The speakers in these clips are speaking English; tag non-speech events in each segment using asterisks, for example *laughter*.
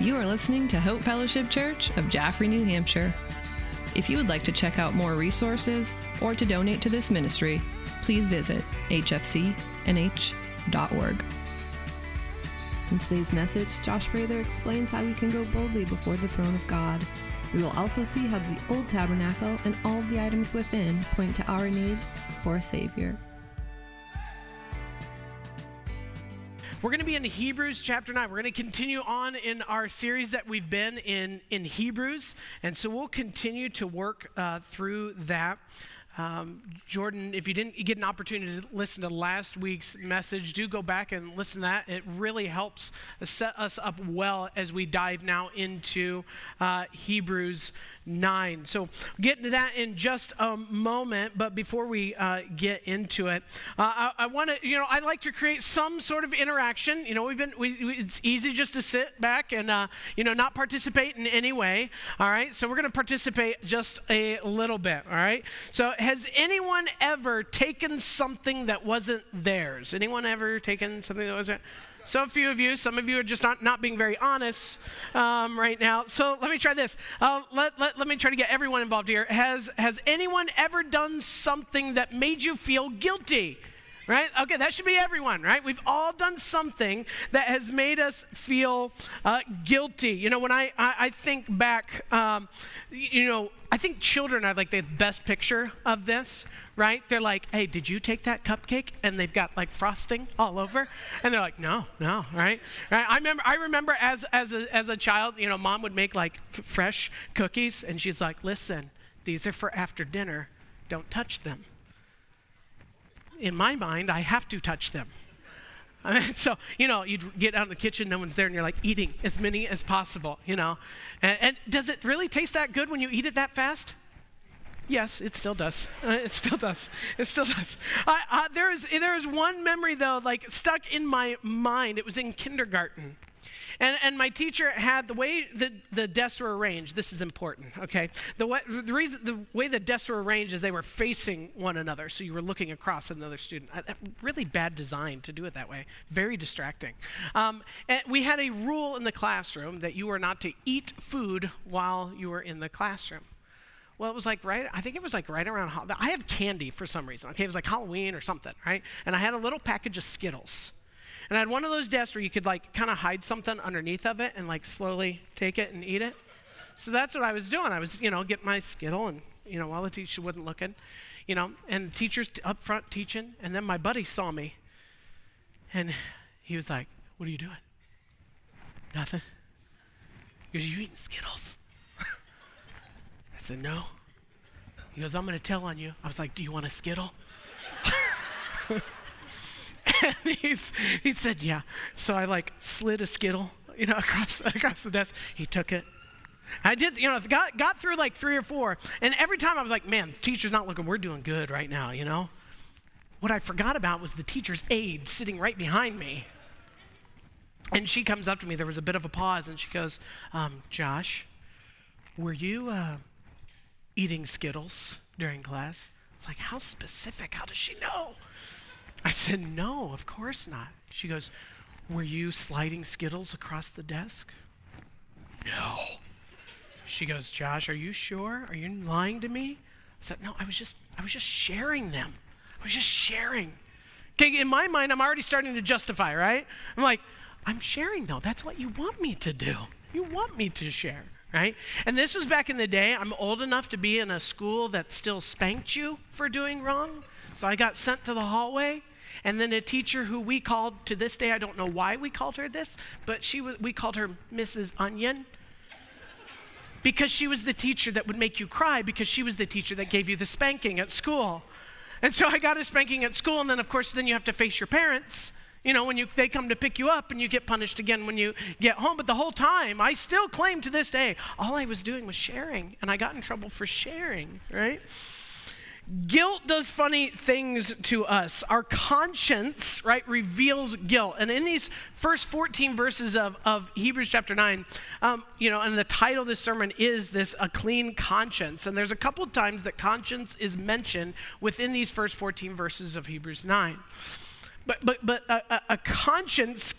You are listening to Hope Fellowship Church of Jaffrey, New Hampshire. If you would like to check out more resources or to donate to this ministry, please visit hfcnh.org. In today's message, Josh Prather explains how we can go boldly before the throne of God. We will also see how the old tabernacle and all the items within point to our need for a Savior. We're going to be in Hebrews chapter 9. We're going to continue on in our series that we've been in in Hebrews. And so we'll continue to work uh, through that. Um, Jordan, if you didn't get an opportunity to listen to last week's message, do go back and listen to that. It really helps set us up well as we dive now into uh, Hebrews 9. So, get into that in just a moment, but before we uh, get into it, uh, I, I want to, you know, I like to create some sort of interaction. You know, we've been, we, we, it's easy just to sit back and, uh, you know, not participate in any way. All right, so we're going to participate just a little bit. All right, so has anyone ever taken something that wasn't theirs? Anyone ever taken something that wasn't? So few of you, some of you are just not, not being very honest um, right now. So let me try this. Uh, let, let, let me try to get everyone involved here. Has, has anyone ever done something that made you feel guilty? right? Okay, that should be everyone, right? We've all done something that has made us feel uh, guilty. You know, when I, I, I think back, um, you know, I think children are like the best picture of this, right? They're like, hey, did you take that cupcake? And they've got like frosting all over. And they're like, no, no, right? right? I remember, I remember as, as, a, as a child, you know, mom would make like f- fresh cookies, and she's like, listen, these are for after dinner. Don't touch them in my mind, I have to touch them. I *laughs* mean, so, you know, you'd get out in the kitchen, no one's there, and you're like eating as many as possible, you know. And, and does it really taste that good when you eat it that fast? Yes, it still does. *laughs* It still does. It still does. There, is, there is one memory, though, like stuck in my mind. It was in kindergarten. And, and my teacher had the way the, the desks were arranged, this is important, okay? The way, the, reason, the way the desks were arranged is they were facing one another, so you were looking across another student. I, really bad design to do it that way, very distracting. Um, and we had a rule in the classroom that you were not to eat food while you were in the classroom. Well, it was like right, I think it was like right around, I had candy for some reason. Okay, it was like Halloween or something, right? And I had a little package of Skittles. And I had one of those desks where you could like kind of hide something underneath of it and like slowly take it and eat it. So that's what I was doing. I was, you know, get my Skittle and, you know, while the teacher wasn't looking, you know, and the teacher's up front teaching. And then my buddy saw me and he was like, What are you doing? Nothing. He goes, You eating Skittles? *laughs* I said, No. He goes, I'm going to tell on you. I was like, Do you want a Skittle? *laughs* *laughs* he said, yeah. So I like slid a Skittle, you know, *laughs* across, across the desk. He took it. I did, you know, got, got through like three or four. And every time I was like, man, teacher's not looking, we're doing good right now, you know? What I forgot about was the teacher's aide sitting right behind me. And she comes up to me. There was a bit of a pause, and she goes, um, Josh, were you uh, eating Skittles during class? It's like, how specific? How does she know? I said, No, of course not. She goes, Were you sliding Skittles across the desk? No. She goes, Josh, are you sure? Are you lying to me? I said, No, I was just I was just sharing them. I was just sharing. Okay, in my mind, I'm already starting to justify, right? I'm like, I'm sharing though. That's what you want me to do. You want me to share, right? And this was back in the day. I'm old enough to be in a school that still spanked you for doing wrong. So I got sent to the hallway and then a teacher who we called to this day, I don't know why we called her this, but she we called her Mrs. Onion. Because she was the teacher that would make you cry, because she was the teacher that gave you the spanking at school. And so I got a spanking at school, and then, of course, then you have to face your parents. You know, when you, they come to pick you up and you get punished again when you get home. But the whole time, I still claim to this day, all I was doing was sharing, and I got in trouble for sharing, right? Guilt does funny things to us. Our conscience, right, reveals guilt. And in these first 14 verses of, of Hebrews chapter 9, um, you know, and the title of this sermon is this A Clean Conscience. And there's a couple of times that conscience is mentioned within these first 14 verses of Hebrews 9. But, but, but a, a conscience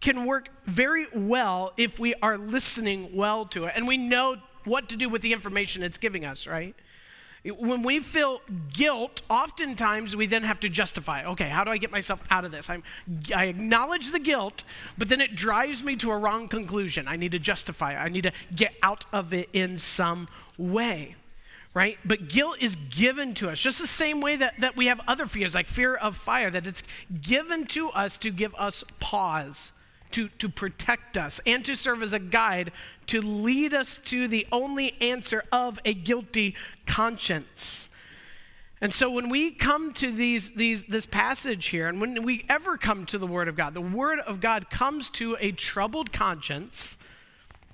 can work very well if we are listening well to it and we know what to do with the information it's giving us, right? When we feel guilt, oftentimes we then have to justify, okay, how do I get myself out of this? I'm, I acknowledge the guilt, but then it drives me to a wrong conclusion. I need to justify. I need to get out of it in some way, right? But guilt is given to us, just the same way that, that we have other fears, like fear of fire, that it's given to us to give us pause to, to protect us and to serve as a guide to lead us to the only answer of a guilty conscience. And so when we come to these, these, this passage here, and when we ever come to the Word of God, the Word of God comes to a troubled conscience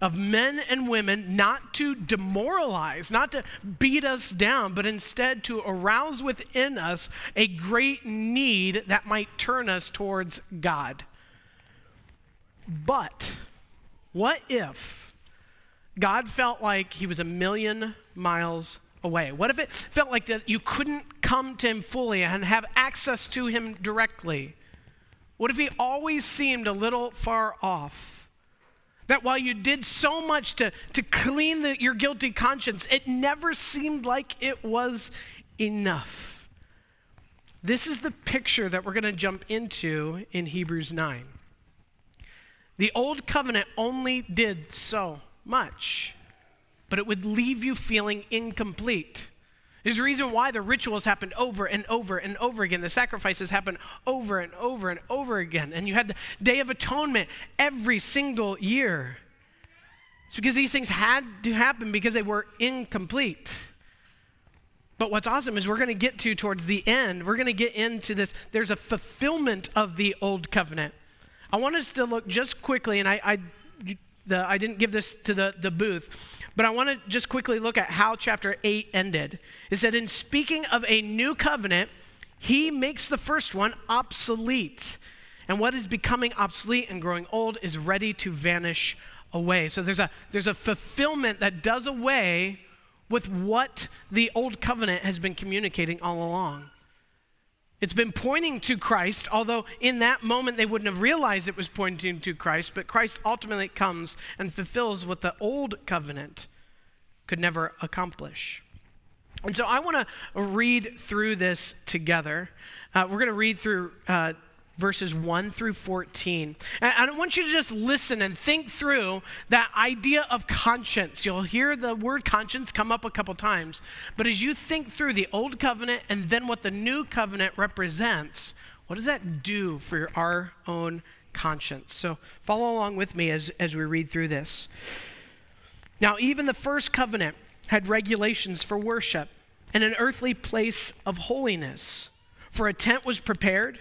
of men and women not to demoralize, not to beat us down, but instead to arouse within us a great need that might turn us towards God. But what if God felt like he was a million miles away? What if it felt like that you couldn't come to him fully and have access to him directly? What if he always seemed a little far off? That while you did so much to, to clean the, your guilty conscience, it never seemed like it was enough. This is the picture that we're going to jump into in Hebrews 9. The old covenant only did so much, but it would leave you feeling incomplete. There's a reason why the rituals happened over and over and over again. The sacrifices happened over and over and over again. And you had the Day of Atonement every single year. It's because these things had to happen because they were incomplete. But what's awesome is we're going to get to towards the end, we're going to get into this. There's a fulfillment of the old covenant. I want us to look just quickly, and I, I, the, I didn't give this to the, the booth, but I want to just quickly look at how chapter 8 ended. It said, In speaking of a new covenant, he makes the first one obsolete. And what is becoming obsolete and growing old is ready to vanish away. So there's a, there's a fulfillment that does away with what the old covenant has been communicating all along. It's been pointing to Christ, although in that moment they wouldn't have realized it was pointing to Christ, but Christ ultimately comes and fulfills what the old covenant could never accomplish. And so I want to read through this together. Uh, we're going to read through uh, verses 1 through 14. And I want you to just listen and think through that idea of conscience. You'll hear the word conscience come up a couple times. But as you think through the old covenant and then what the new covenant represents, what does that do for our own conscience? So follow along with me as, as we read through this. Now, even the first covenant had regulations for worship and an earthly place of holiness. For a tent was prepared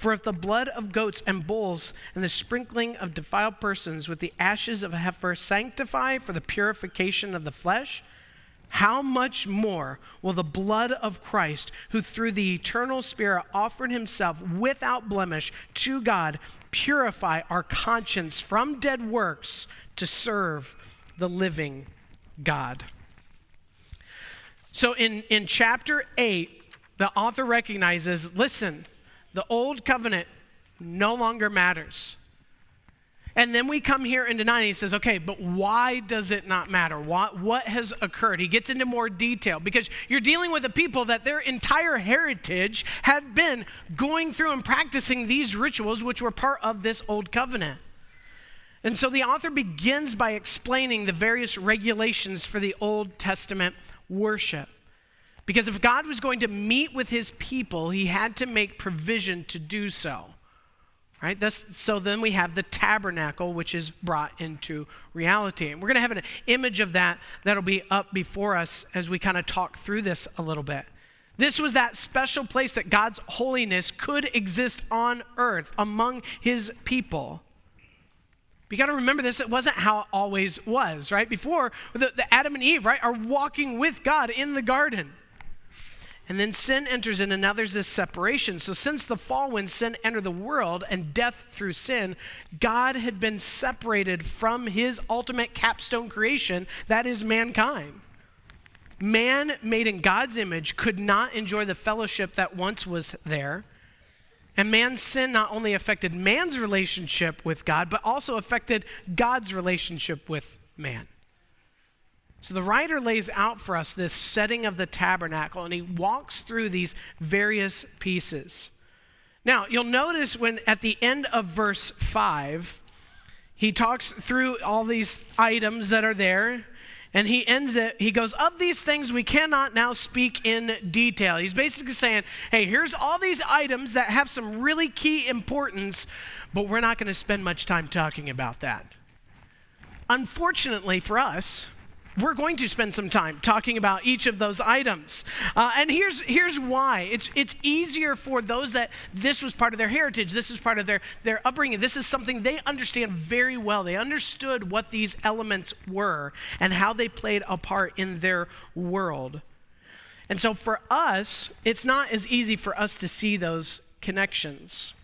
For if the blood of goats and bulls and the sprinkling of defiled persons with the ashes of a heifer sanctify for the purification of the flesh, how much more will the blood of Christ, who through the eternal Spirit offered himself without blemish to God, purify our conscience from dead works to serve the living God? So in, in chapter 8, the author recognizes listen, the old covenant no longer matters. And then we come here into 9 and he says, okay, but why does it not matter? What, what has occurred? He gets into more detail because you're dealing with a people that their entire heritage had been going through and practicing these rituals, which were part of this old covenant. And so the author begins by explaining the various regulations for the Old Testament worship. Because if God was going to meet with his people, he had to make provision to do so. Right? That's, so then we have the tabernacle, which is brought into reality. And we're going to have an image of that that'll be up before us as we kind of talk through this a little bit. This was that special place that God's holiness could exist on earth among his people. You got to remember this, it wasn't how it always was, right? Before, the, the Adam and Eve, right, are walking with God in the garden. And then sin enters in, and now there's this separation. So, since the fall, when sin entered the world and death through sin, God had been separated from his ultimate capstone creation, that is mankind. Man, made in God's image, could not enjoy the fellowship that once was there. And man's sin not only affected man's relationship with God, but also affected God's relationship with man. So the writer lays out for us this setting of the tabernacle, and he walks through these various pieces. Now, you'll notice when at the end of verse 5, he talks through all these items that are there, and he ends it, he goes, Of these things we cannot now speak in detail. He's basically saying, Hey, here's all these items that have some really key importance, but we're not going to spend much time talking about that. Unfortunately for us, we're going to spend some time talking about each of those items. Uh, and here's, here's why it's, it's easier for those that this was part of their heritage, this is part of their, their upbringing, this is something they understand very well. They understood what these elements were and how they played a part in their world. And so for us, it's not as easy for us to see those connections.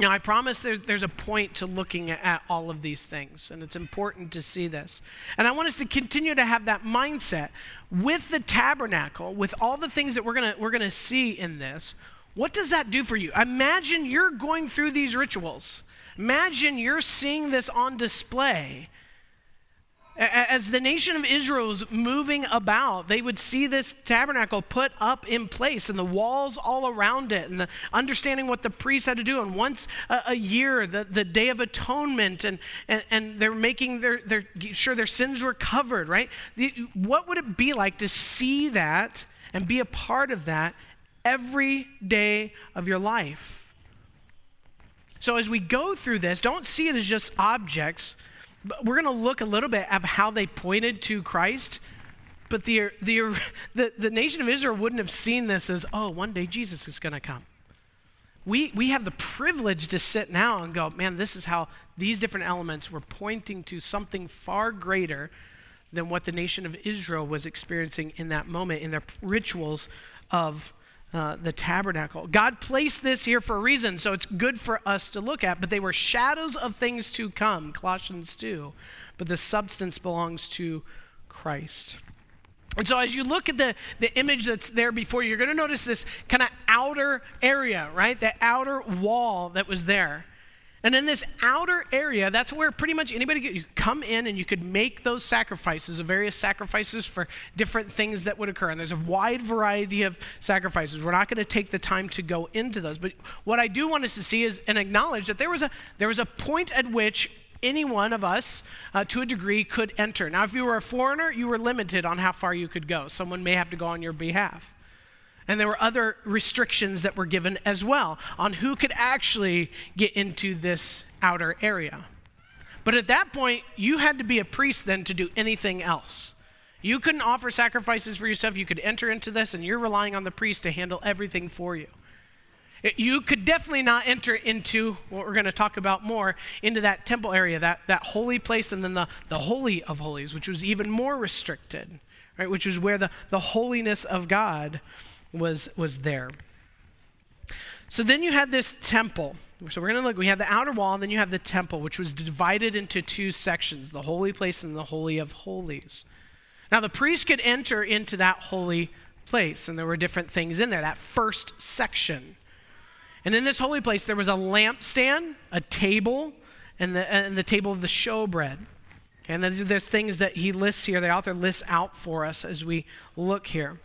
Now, I promise there, there's a point to looking at all of these things, and it's important to see this. And I want us to continue to have that mindset with the tabernacle, with all the things that we're going we're going to see in this. What does that do for you? Imagine you're going through these rituals. Imagine you're seeing this on display as the nation of Israel was moving about, they would see this tabernacle put up in place and the walls all around it, and understanding what the priests had to do. And once a, a year, the, the Day of Atonement, and, and, and they're making their, their sure their sins were covered, right? The, what would it be like to see that and be a part of that every day of your life? So as we go through this, don't see it as just objects we're going to look a little bit at how they pointed to Christ. But the, the, the, the nation of Israel wouldn't have seen this as, oh, one day Jesus is going to come. We, we have the privilege to sit now and go, man, this is how these different elements were pointing to something far greater than what the nation of Israel was experiencing in that moment in their rituals of uh, the tabernacle. God placed this here for a reason, so it's good for us to look at. But they were shadows of things to come, Colossians 2. But the substance belongs to Christ. And so, as you look at the, the image that's there before you, you're going to notice this kind of outer area, right? The outer wall that was there. And in this outer area, that's where pretty much anybody could come in and you could make those sacrifices, the various sacrifices for different things that would occur. And there's a wide variety of sacrifices. We're not going to take the time to go into those. But what I do want us to see is and acknowledge that there was a there was a point at which any one of us, uh, to a degree, could enter. Now, if you were a foreigner, you were limited on how far you could go. Someone may have to go on your behalf. And there were other restrictions that were given as well on who could actually get into this outer area. But at that point, you had to be a priest then to do anything else. You couldn't offer sacrifices for yourself. You could enter into this, and you're relying on the priest to handle everything for you. You could definitely not enter into what we're going to talk about more into that temple area, that, that holy place, and then the, the Holy of Holies, which was even more restricted, right? Which was where the, the holiness of God was, was there. So then you had this temple. So we're going to look, we have the outer wall, and then you have the temple, which was divided into two sections the holy place and the Holy of Holies. Now, the priest could enter into that holy place, and there were different things in there, that first section. And in this holy place, there was a lampstand, a table, and the, and the table of the showbread. And there's, there's things that he lists here, the author lists out for us as we look here.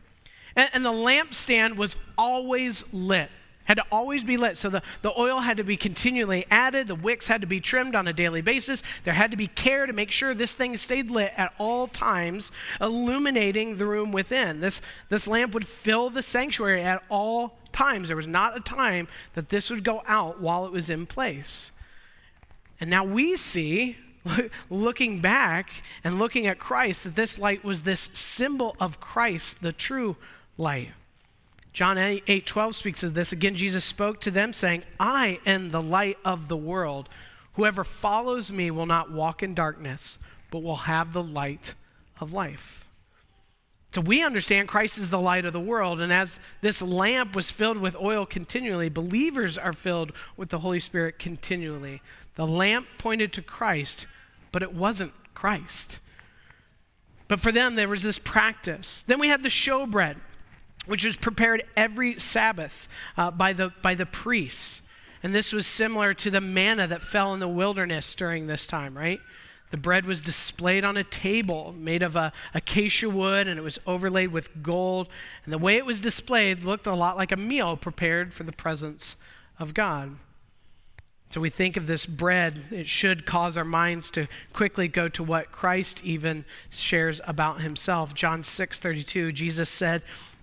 And, and the lampstand was always lit had to always be lit. So the, the oil had to be continually added, the wicks had to be trimmed on a daily basis. There had to be care to make sure this thing stayed lit at all times, illuminating the room within. This, this lamp would fill the sanctuary at all times. There was not a time that this would go out while it was in place. And now we see, *laughs* looking back and looking at Christ, that this light was this symbol of Christ, the true light. John 8, 8 12 speaks of this. Again, Jesus spoke to them, saying, I am the light of the world. Whoever follows me will not walk in darkness, but will have the light of life. So we understand Christ is the light of the world. And as this lamp was filled with oil continually, believers are filled with the Holy Spirit continually. The lamp pointed to Christ, but it wasn't Christ. But for them, there was this practice. Then we had the showbread, which was prepared every Sabbath uh, by, the, by the priests. And this was similar to the manna that fell in the wilderness during this time, right? The bread was displayed on a table made of a acacia wood and it was overlaid with gold. And the way it was displayed looked a lot like a meal prepared for the presence of God. So we think of this bread, it should cause our minds to quickly go to what Christ even shares about himself. John 6:32, Jesus said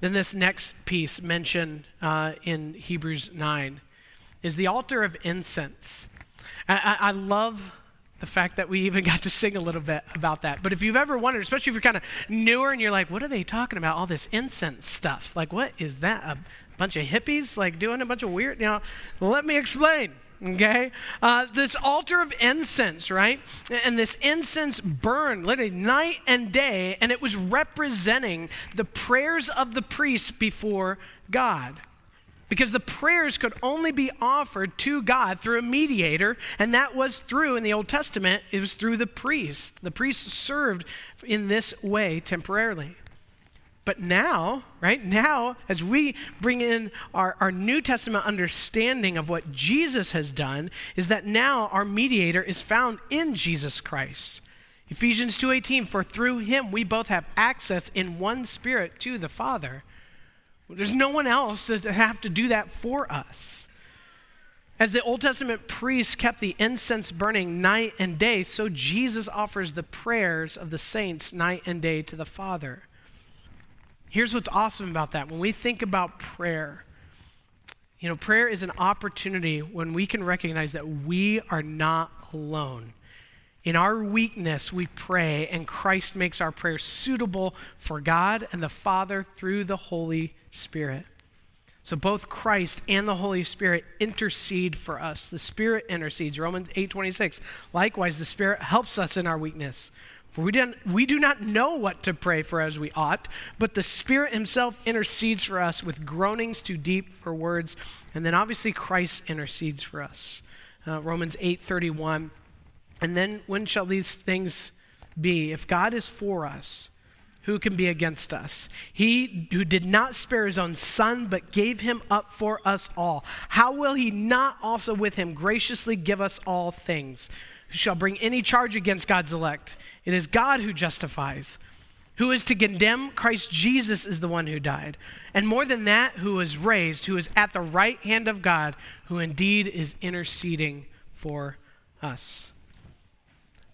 Then, this next piece mentioned uh, in Hebrews 9 is the altar of incense. I, I, I love the fact that we even *laughs* got to sing a little bit about that. But if you've ever wondered, especially if you're kind of newer and you're like, what are they talking about? All this incense stuff. Like, what is that? A bunch of hippies, like doing a bunch of weird, you know, let me explain. Okay? Uh, this altar of incense, right? And this incense burned literally night and day, and it was representing the prayers of the priests before God because the prayers could only be offered to God through a mediator, and that was through, in the Old Testament, it was through the priest. The priest served in this way temporarily. But now, right, now, as we bring in our, our New Testament understanding of what Jesus has done, is that now our mediator is found in Jesus Christ. Ephesians 2:18 for through him we both have access in one spirit to the Father. There's no one else to have to do that for us. As the Old Testament priests kept the incense burning night and day, so Jesus offers the prayers of the saints night and day to the Father. Here's what's awesome about that. When we think about prayer, you know, prayer is an opportunity when we can recognize that we are not alone. In our weakness, we pray, and Christ makes our prayer suitable for God and the Father through the Holy Spirit. So both Christ and the Holy Spirit intercede for us. The Spirit intercedes. Romans 8:26. Likewise, the Spirit helps us in our weakness. For we, don't, we do not know what to pray for as we ought, but the Spirit Himself intercedes for us with groanings too deep for words. And then obviously Christ intercedes for us. Uh, Romans 8:31. And then when shall these things be? If God is for us, who can be against us? He who did not spare his own son, but gave him up for us all. How will he not also with him graciously give us all things? Who shall bring any charge against God's elect? It is God who justifies. who is to condemn? Christ Jesus is the one who died. And more than that, who was raised, who is at the right hand of God, who indeed is interceding for us.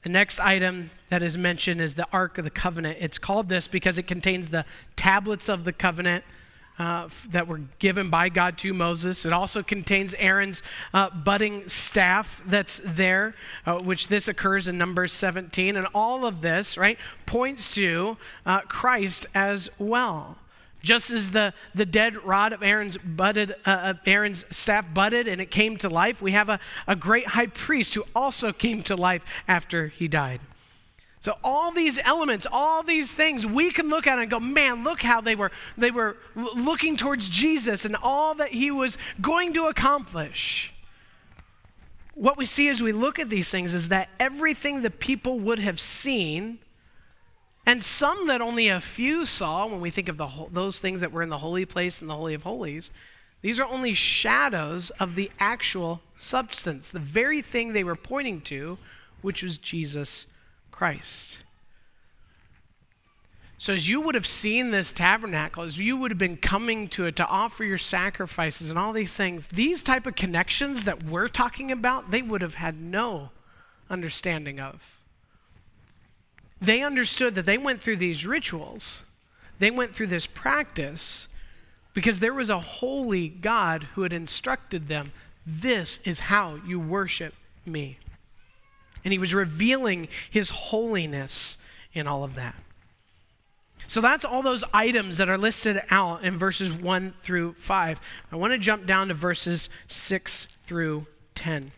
The next item that is mentioned is the Ark of the Covenant. It's called this because it contains the tablets of the covenant uh, that were given by God to Moses. It also contains Aaron's uh, budding staff that's there, uh, which this occurs in Numbers 17. And all of this, right, points to uh, Christ as well. Just as the, the dead rod of Aaron's, budded, uh, Aaron's staff budded and it came to life, we have a, a great high priest who also came to life after he died. So all these elements, all these things, we can look at and go, man, look how they were they were looking towards Jesus and all that he was going to accomplish. What we see as we look at these things is that everything the people would have seen and some that only a few saw when we think of the, those things that were in the holy place and the holy of holies, these are only shadows of the actual substance, the very thing they were pointing to, which was Jesus Christ. So, as you would have seen this tabernacle, as you would have been coming to it to offer your sacrifices and all these things, these type of connections that we're talking about, they would have had no understanding of. They understood that they went through these rituals, they went through this practice because there was a holy God who had instructed them this is how you worship me and he was revealing his holiness in all of that. So that's all those items that are listed out in verses 1 through 5. I want to jump down to verses 6 through 10.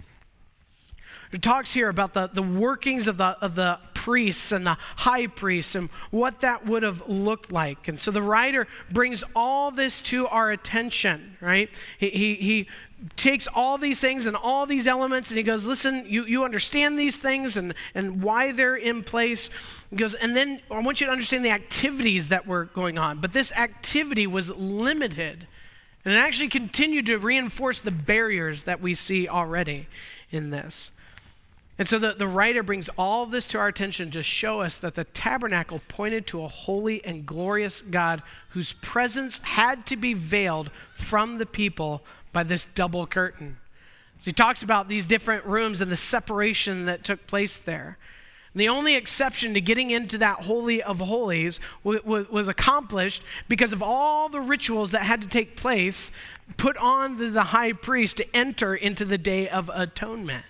It talks here about the, the workings of the, of the priests and the high priests and what that would have looked like. And so the writer brings all this to our attention, right? He, he, he takes all these things and all these elements and he goes, Listen, you, you understand these things and, and why they're in place. He goes, And then I want you to understand the activities that were going on. But this activity was limited. And it actually continued to reinforce the barriers that we see already in this. And so the, the writer brings all this to our attention to show us that the tabernacle pointed to a holy and glorious God whose presence had to be veiled from the people by this double curtain. So he talks about these different rooms and the separation that took place there. And the only exception to getting into that Holy of Holies w- w- was accomplished because of all the rituals that had to take place put on the, the high priest to enter into the Day of Atonement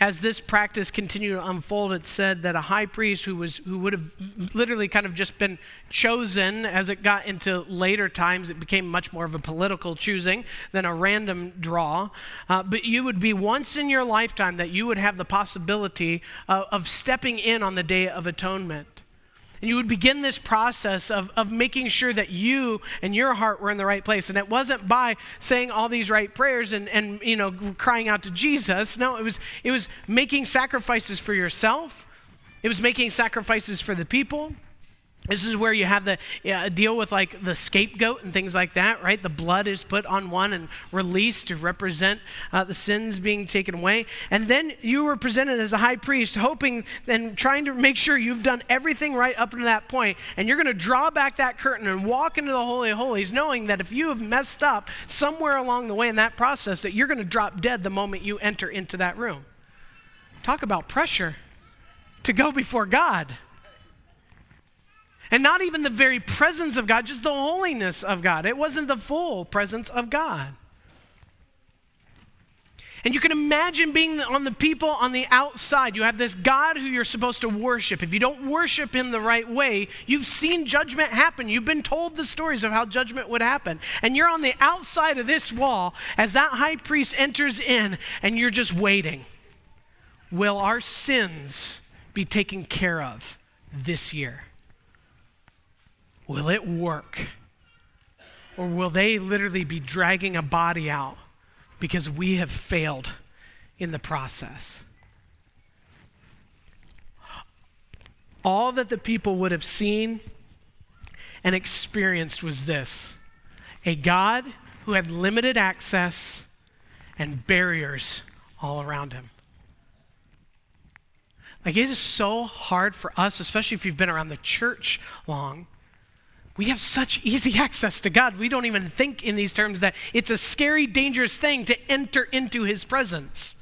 as this practice continued to unfold, it said that a high priest who was who would have literally kind of just been chosen as it got into later times, it became much more of a political choosing than a random draw. Uh, but you would be once in your lifetime that you would have the possibility of stepping in on the Day of Atonement. And you would begin this process of, of making sure that you and your heart were in the right place. And it wasn't by saying all these right prayers and, and you know, crying out to Jesus. No, it was, it was making sacrifices for yourself. It was making sacrifices for the people. This is where you have the yeah, deal with like the scapegoat and things like that, right? The blood is put on one and released to represent uh, the sins being taken away. And then you were presented as a high priest, hoping and trying to make sure you've done everything right up to that point. And you're going to draw back that curtain and walk into the Holy of Holies, knowing that if you have messed up somewhere along the way in that process, that you're going to drop dead the moment you enter into that room. Talk about pressure to go before God. And not even the very presence of God, just the holiness of God. It wasn't the full presence of God. And you can imagine being on the people on the outside. You have this God who you're supposed to worship. If you don't worship him the right way, you've seen judgment happen. You've been told the stories of how judgment would happen. And you're on the outside of this wall as that high priest enters in, and you're just waiting. Will our sins be taken care of this year? Will it work? Or will they literally be dragging a body out because we have failed in the process? All that the people would have seen and experienced was this a God who had limited access and barriers all around him. Like, it is so hard for us, especially if you've been around the church long. We have such easy *laughs* access to God. We don't even think in these terms that it's a scary, dangerous thing to enter into His presence.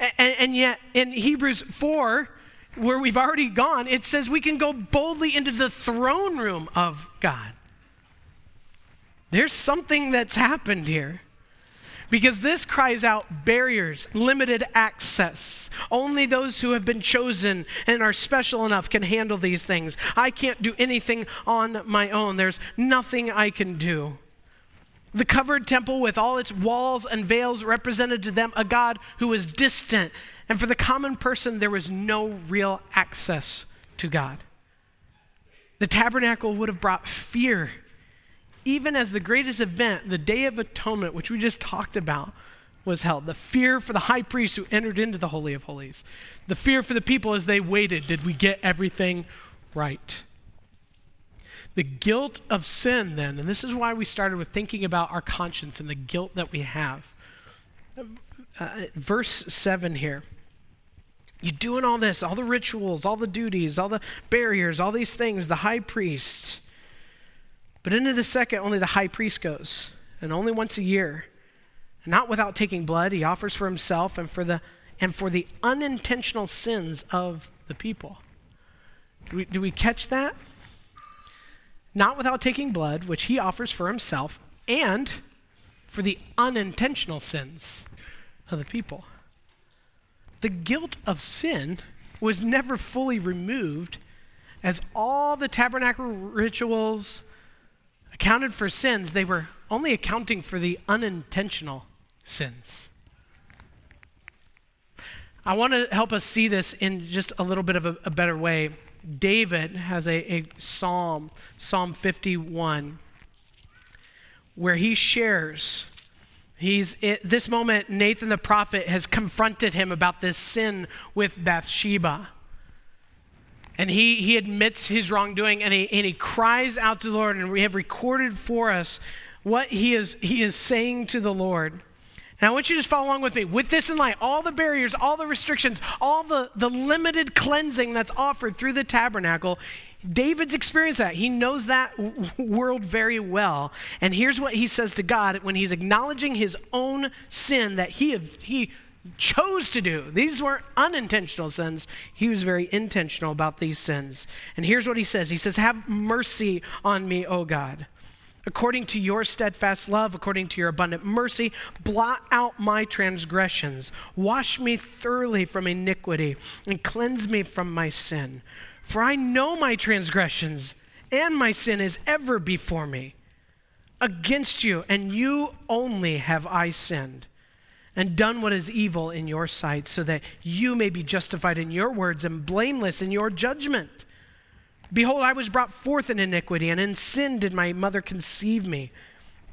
And, and, yet, in Hebrews 4, where we've already gone, it says we can go boldly into the throne room of God. There's something that's happened here. Because this cries out barriers, limited access. Only those who have been chosen and are special enough can handle these things. I can't do anything on my own. There's nothing I can do. The covered temple, with all its walls and veils, represented to them a God who was distant. And for the common person, there was no real access to God. The tabernacle would have brought fear even as the greatest event, the Day of Atonement, which we just talked about, was held. The fear for the high priest who entered into the Holy of Holies. The fear for the people as they waited did we get everything right? The guilt of sin, then, and this is why we started with thinking about our conscience and the guilt that we have. Uh, verse 7 here. You're doing all this, all the rituals, all the duties, all the barriers, all these things, the high priest. But into the second, only the high priest goes, and only once a year. Not without taking blood, he offers for himself and for the, and for the unintentional sins of the people. Do we, do we catch that? Not without taking blood, which he offers for himself, and for the unintentional sins of the people. The guilt of sin was never fully removed as all the tabernacle rituals, accounted for sins, they were only accounting for the unintentional sins. I want to help us see this in just a little bit of a, a better way. David has a, a psalm, Psalm 51, where he shares. He's at this moment, Nathan the prophet has confronted him about this sin with Bathsheba. And he, he admits his wrongdoing and he, and he cries out to the Lord. And we have recorded for us what he is, he is saying to the Lord. And I want you to just follow along with me. With this in light, all the barriers, all the restrictions, all the, the limited cleansing that's offered through the tabernacle, David's experienced that. He knows that w- world very well. And here's what he says to God when he's acknowledging his own sin that he, he chose to do. These weren't unintentional sins. He was very intentional about these sins. And here's what he says He says, Have mercy on me, O God. According to your steadfast love, according to your abundant mercy, blot out my transgressions. Wash me thoroughly from iniquity and cleanse me from my sin. For I know my transgressions, and my sin is ever before me. Against you, and you only have I sinned and done what is evil in your sight, so that you may be justified in your words and blameless in your judgment. Behold, I was brought forth in iniquity, and in sin did my mother conceive me.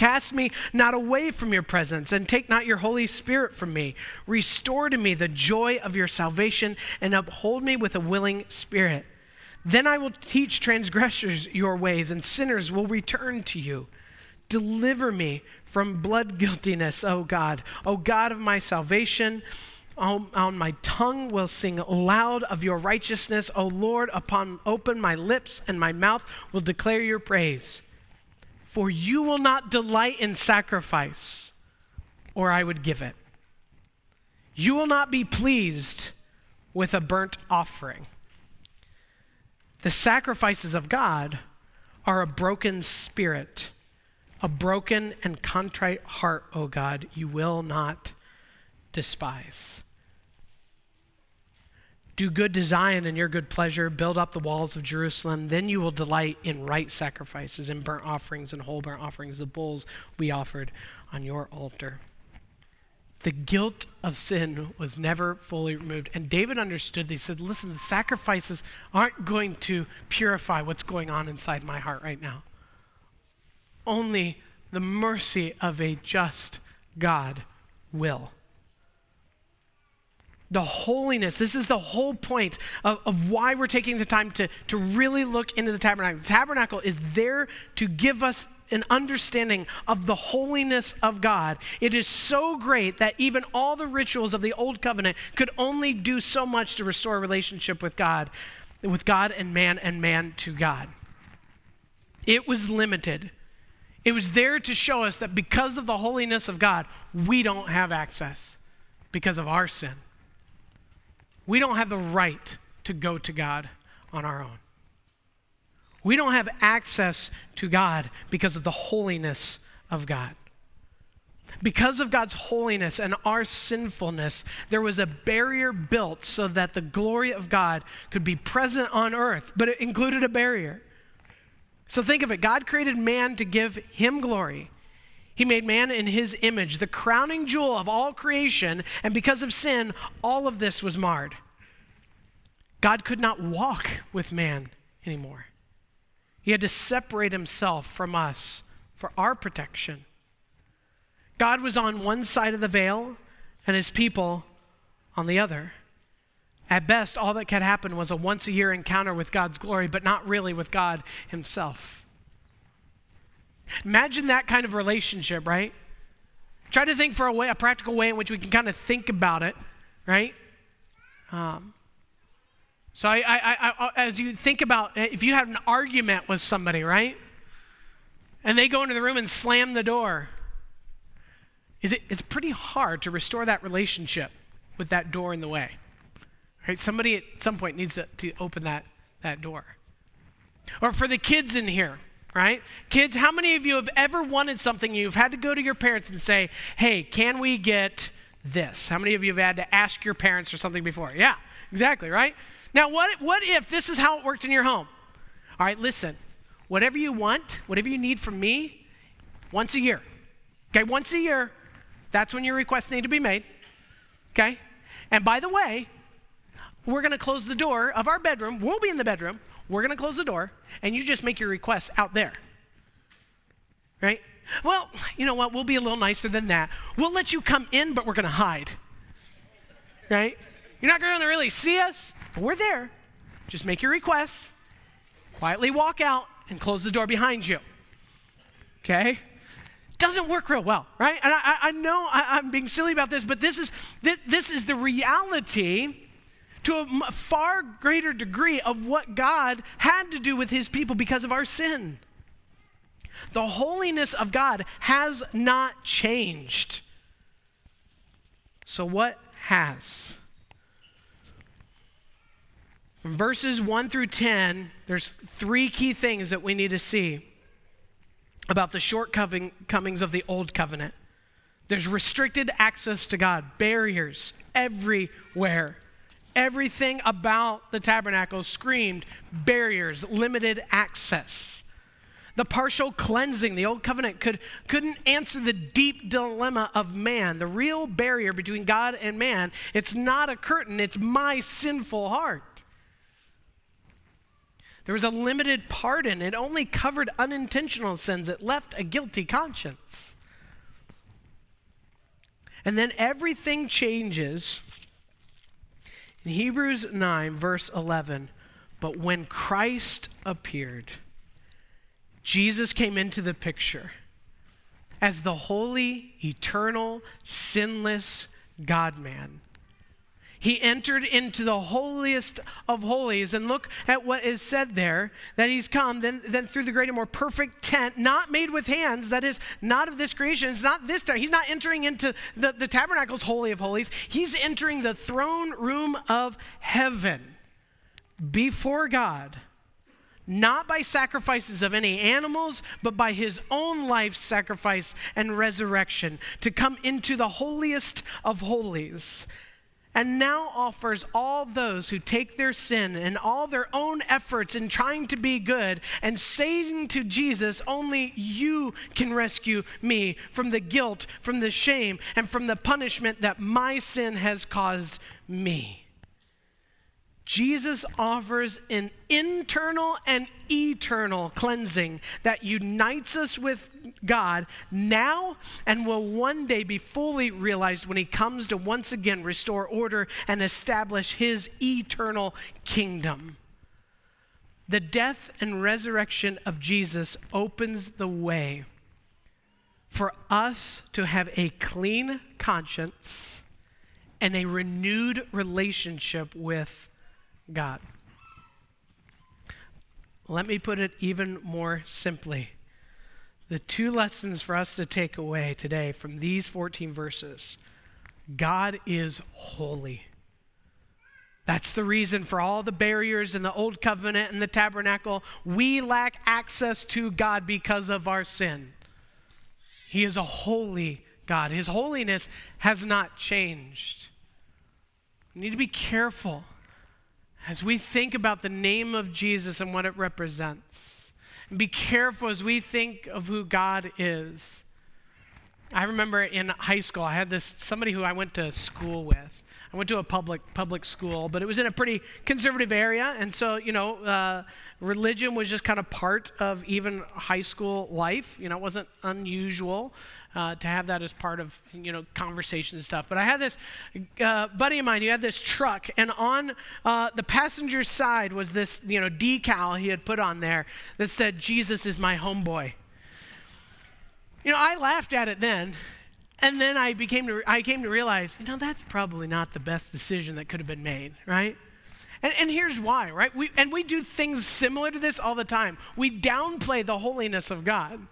Cast me not away from your presence, and take not your Holy Spirit from me. Restore to me the joy of your salvation, and uphold me with a willing spirit. Then I will teach transgressors your ways, and sinners will return to you. Deliver me from blood guiltiness, O God, O God of my salvation. On, my tongue will sing loud of your righteousness. O Lord, upon open my lips, and my mouth will declare your praise. For you will not delight in sacrifice, or I would give it. You will not be pleased with a burnt offering. The sacrifices of God are a broken spirit, a broken and contrite heart, O God, you will not despise. Do good to Zion in your good pleasure. Build up the walls of Jerusalem. Then you will delight in right sacrifices, in burnt offerings and whole burnt offerings, the bulls we offered on your altar. the guilt of sin was never fully removed. And David understood. He said, Listen, the sacrifices aren't going to purify what's going on inside my heart right now. Only the mercy of a just God will. The holiness, this is the whole point of, of why we're taking the time to, to really look into the tabernacle. The tabernacle is there to give us an understanding of the holiness of God. It is so great that even all the rituals of the old covenant could only do so much to restore relationship with God, with God and man and man to God. It was limited. It was there to show us that because of the holiness of God, we don't have access because of our sin. We don't have the right to go to God on our own. We don't have access to God because of the holiness of God. Because of God's holiness and our sinfulness, there was a barrier built so that the glory of God could be present on earth, but it included a barrier. So think of it God created man to give him glory. He made man in his image, the crowning jewel of all creation, and because of sin, all of this was marred. God could not walk with man anymore. He had to separate himself from us for our protection. God was on one side of the veil and his people on the other. At best, all that could happen was a once a year encounter with God's glory, but not really with God himself. Imagine that kind of relationship, right? Try to think for a way, a practical way in which we can kind of think about it, right? Um, so, I, I, I, as you think about if you had an argument with somebody, right? And they go into the room and slam the door, is it, it's pretty hard to restore that relationship with that door in the way. Right? Somebody at some point needs to, to open that, that door. Or for the kids in here, right? Kids, how many of you have ever wanted something you've had to go to your parents and say, hey, can we get this? How many of you have had to ask your parents for something before? Yeah, exactly, right? Now, what, what if this is how it worked in your home? All right, listen. Whatever you want, whatever you need from me, once a year. Okay, once a year, that's when your requests need to be made. Okay? And by the way, we're going to close the door of our bedroom. We'll be in the bedroom. We're going to close the door, and you just make your requests out there. Right? Well, you know what? We'll be a little nicer than that. We'll let you come in, but we're going to hide. Right? You're not going to really see us, but we're there. Just make your requests, quietly walk out, and close the door behind you. Okay? Doesn't work real well, right? And I, I know I, am being silly about this, but this is, this, this is the reality to a far greater degree of what God had to do with his people because of our sin. The holiness of God has not changed. So, what has? From verses 1 through 10, there's three key things that we need to see about the shortcomings of the old covenant. There's restricted access to God, barriers everywhere. Everything about the tabernacle screamed barriers, limited access. The partial cleansing, the old covenant could, couldn't answer the deep dilemma of man, the real barrier between God and man. It's not a curtain, it's my sinful heart. There was a limited pardon. It only covered unintentional sins. It left a guilty conscience. And then everything changes in Hebrews 9, verse 11. But when Christ appeared, Jesus came into the picture as the holy, eternal, sinless God man he entered into the holiest of holies. And look at what is said there that he's come then, then through the greater, more perfect tent, not made with hands, that is not of this creation. It's not this time. He's not entering into the, the tabernacle's holy of holies. He's entering the throne room of heaven before God not by sacrifices of any animals, but by his own life sacrifice and resurrection, to come into the holiest of holies and now offers all those who take their sin and all their own efforts in trying to be good and saying to Jesus, Only you can rescue me from the guilt, from the shame, and from the punishment that my sin has caused me. Jesus offers an internal and eternal cleansing that unites us with God now and will one day be fully realized when He comes to once again restore order and establish His eternal kingdom. The death and resurrection of Jesus opens the way for us to have a clean conscience and a renewed relationship with God. Let me put it even more simply. The two lessons for us to take away today from these 14 verses God is holy. That's the reason for all the barriers in the old covenant and the tabernacle. We lack access to God because of our sin. He is a holy God. His holiness has not changed. We need to be careful as we think about the name of Jesus and what it represents, and be careful as we think of who God is. I remember in high school, I had this somebody who I went to school with. I went to a public public school, but it was in a pretty conservative area, and so you know, uh, religion was just kind of part of even high school life. You know, it wasn't unusual uh, to have that as part of you know conversation and stuff. But I had this uh, buddy of mine. He had this truck, and on uh, the passenger side was this you know decal he had put on there that said "Jesus is my homeboy." You know, I laughed at it then, and then I became to, I came to realize, you know, that's probably not the best decision that could have been made, right? And, and here's why, right? We, and we do things similar to this all the time. We downplay the holiness of God.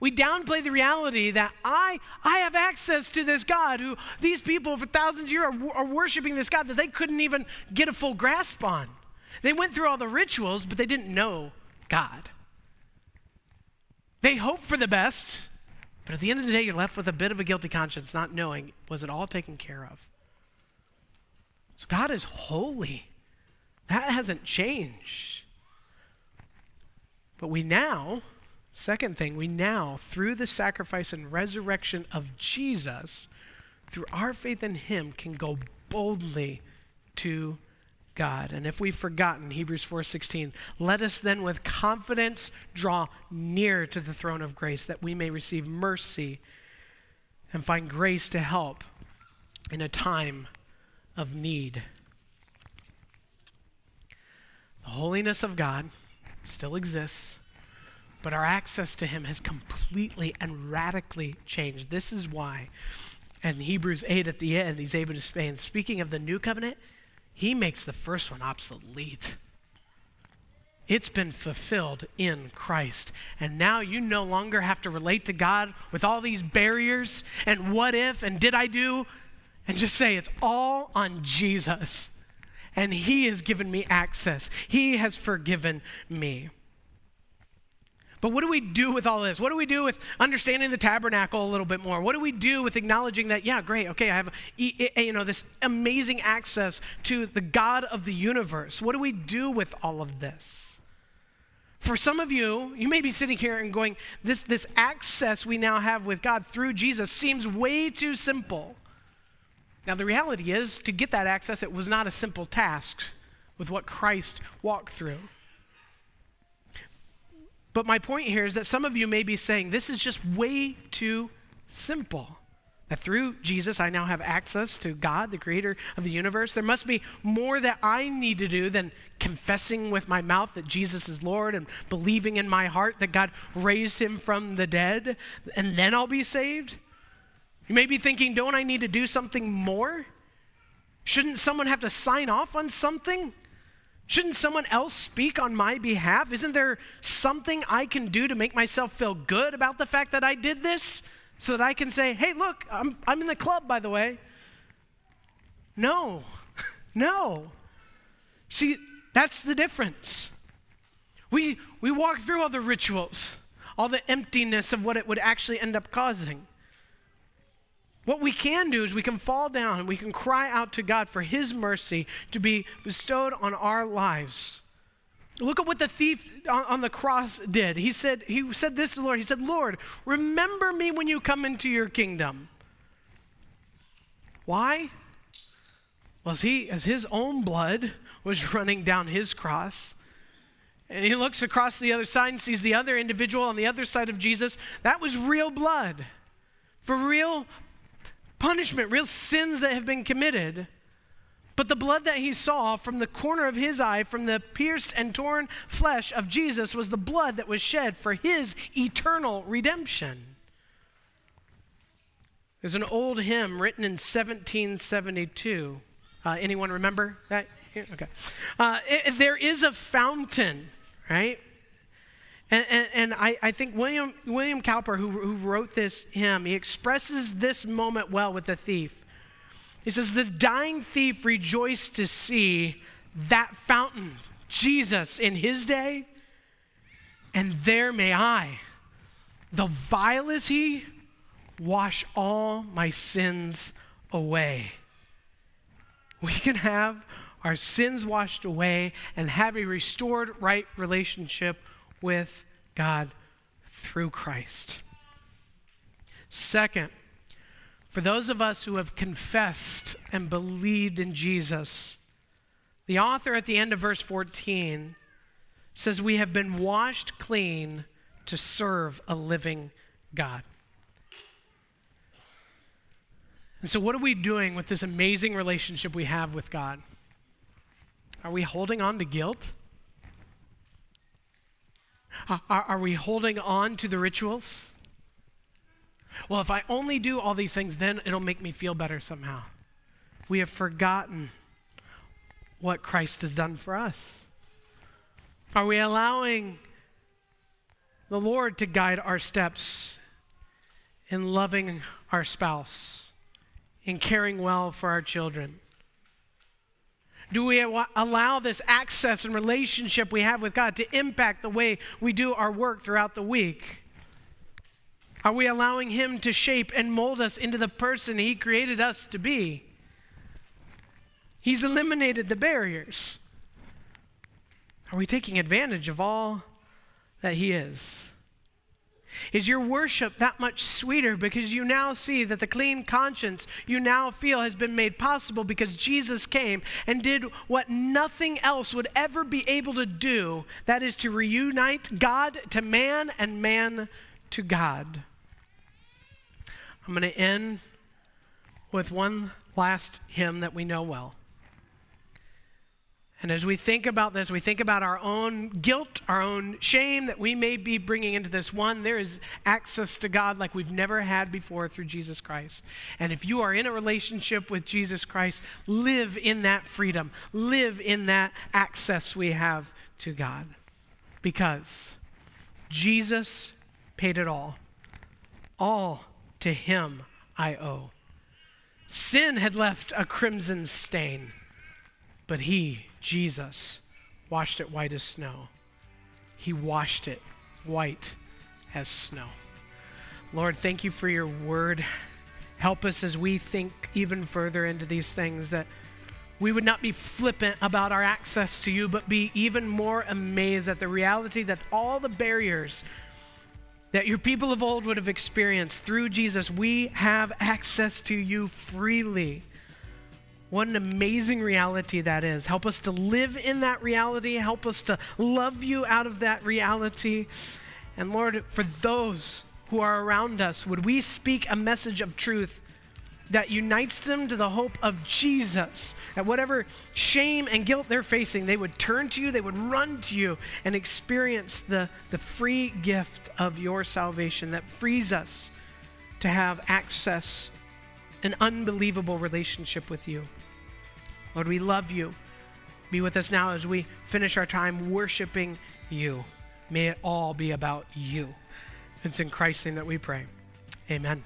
We downplay the reality that I, I have access to this God who these people for thousands of years are, are worshiping this God that they couldn't even get a full grasp on. They went through all the rituals, but they didn't know God. They hope for the best, but at the end of the day, you're left with a bit of a guilty conscience, not knowing was it all taken care of? So God is holy. That hasn't changed. But we now, second thing, we now, through the sacrifice and resurrection of Jesus, through our faith in Him, can go boldly to God. And if we've forgotten Hebrews 4:16, let us then with confidence draw near to the throne of grace that we may receive mercy and find grace to help in a time of need. The holiness of God still exists, but our access to him has completely and radically changed. This is why and Hebrews 8 at the end, he's able to say, and speaking of the new covenant, he makes the first one obsolete. It's been fulfilled in Christ. And now you no longer have to relate to God with all these barriers and what if and did I do? And just say it's all on Jesus. And He has given me access, He has forgiven me. But what do we do with all this? What do we do with understanding the tabernacle a little bit more? What do we do with acknowledging that, yeah, great, okay, I have you know, this amazing access to the God of the universe? What do we do with all of this? For some of you, you may be sitting here and going, this, this access we now have with God through Jesus seems way too simple. Now, the reality is, to get that access, it was not a simple task with what Christ walked through. But my point here is that some of you may be saying, this is just way too simple. That through Jesus, I now have access to God, the creator of the universe. There must be more that I need to do than confessing with my mouth that Jesus is Lord and believing in my heart that God raised him from the dead, and then I'll be saved. You may be thinking, don't I need to do something more? Shouldn't someone have to sign off on something? Shouldn't someone else speak on my behalf? Isn't there something I can do to make myself feel good about the fact that I did this? So that I can say, hey, look, I'm, I'm in the club, by the way. No, *laughs* no. See, that's the difference. We, we walk through all the rituals, all the emptiness of what it would actually end up causing. What we can do is we can fall down and we can cry out to God for His mercy to be bestowed on our lives. Look at what the thief on, the cross did. He said, he said this to the Lord. He said, Lord, remember me when you come into your kingdom. Why? Well, as, he, as his own blood was *laughs* running down his cross, and he looks across the other side and sees the other individual on the other side of Jesus, that was real blood for real punishment, real sins that have been committed. But the blood that he saw from the corner of his eye, from the pierced and torn flesh of Jesus, was the blood that was shed for his eternal redemption. There's an old hymn written in 1772. Uh, anyone remember that? Okay. Uh, it, there is a fountain, right? And, and, and, I, I think William, William Cowper, who, who wrote this hymn, he expresses this moment well with the thief. He says, The dying thief rejoiced to see that fountain, Jesus, in his day, and there may I, the vile he, wash all my sins away. We can have our sins washed away and have a restored right relationship with God through Christ. Second, for those of us who have confessed and believed in Jesus, the author at the end of verse 14 says, We have been washed clean to serve a living God. And so, what are we doing with this amazing relationship we have with God? Are we holding on to guilt? Are, are, we holding on to the rituals? Well, if I only do all these things, then it'll make me feel better somehow. We have forgotten what Christ has done for us. Are we allowing the Lord to guide our steps in loving our spouse, in caring well for our children? Do we allow this access and relationship we have with God to impact the way we do our work throughout the week? Are we allowing Him to shape and mold us into the person He created us to be? He's eliminated the barriers. Are we taking advantage of all that He is? Is your worship that much sweeter because you now see that the clean conscience you now feel has been made possible because Jesus came and did what nothing else would ever be able to do? That is to reunite God to man and man to God. I'm going to end with one last hymn that we know well. And as we think about this, we think about our own guilt, our own shame that we may be bringing into this. One, there is access to God like we've never had before through Jesus Christ. And if you are in a relationship with Jesus Christ, live in that freedom, live in that access we have to God. Because Jesus paid it all. All to Him I owe. Sin had left a crimson stain, but He, Jesus washed it white as snow. He washed it white as snow. Lord, thank you for your word. Help us as we think even further into these things that we would not be flippant about our access to you, but be even more amazed at the reality that all the barriers that your people of old would have experienced through Jesus, we have access to you freely. What an amazing reality that is. Help us to live in that reality. Help us to love you out of that reality. And Lord, for those who are around us, would we speak a message of truth that unites them to the hope of Jesus? That whatever shame and guilt they're facing, they would turn to you, they would run to you, and experience the, the free gift of your salvation that frees us to have access, an unbelievable relationship with you. Lord, we love you. Be with us now as we finish our time worshiping you. May it all be about you. It's in Christ's name that we pray. Amen.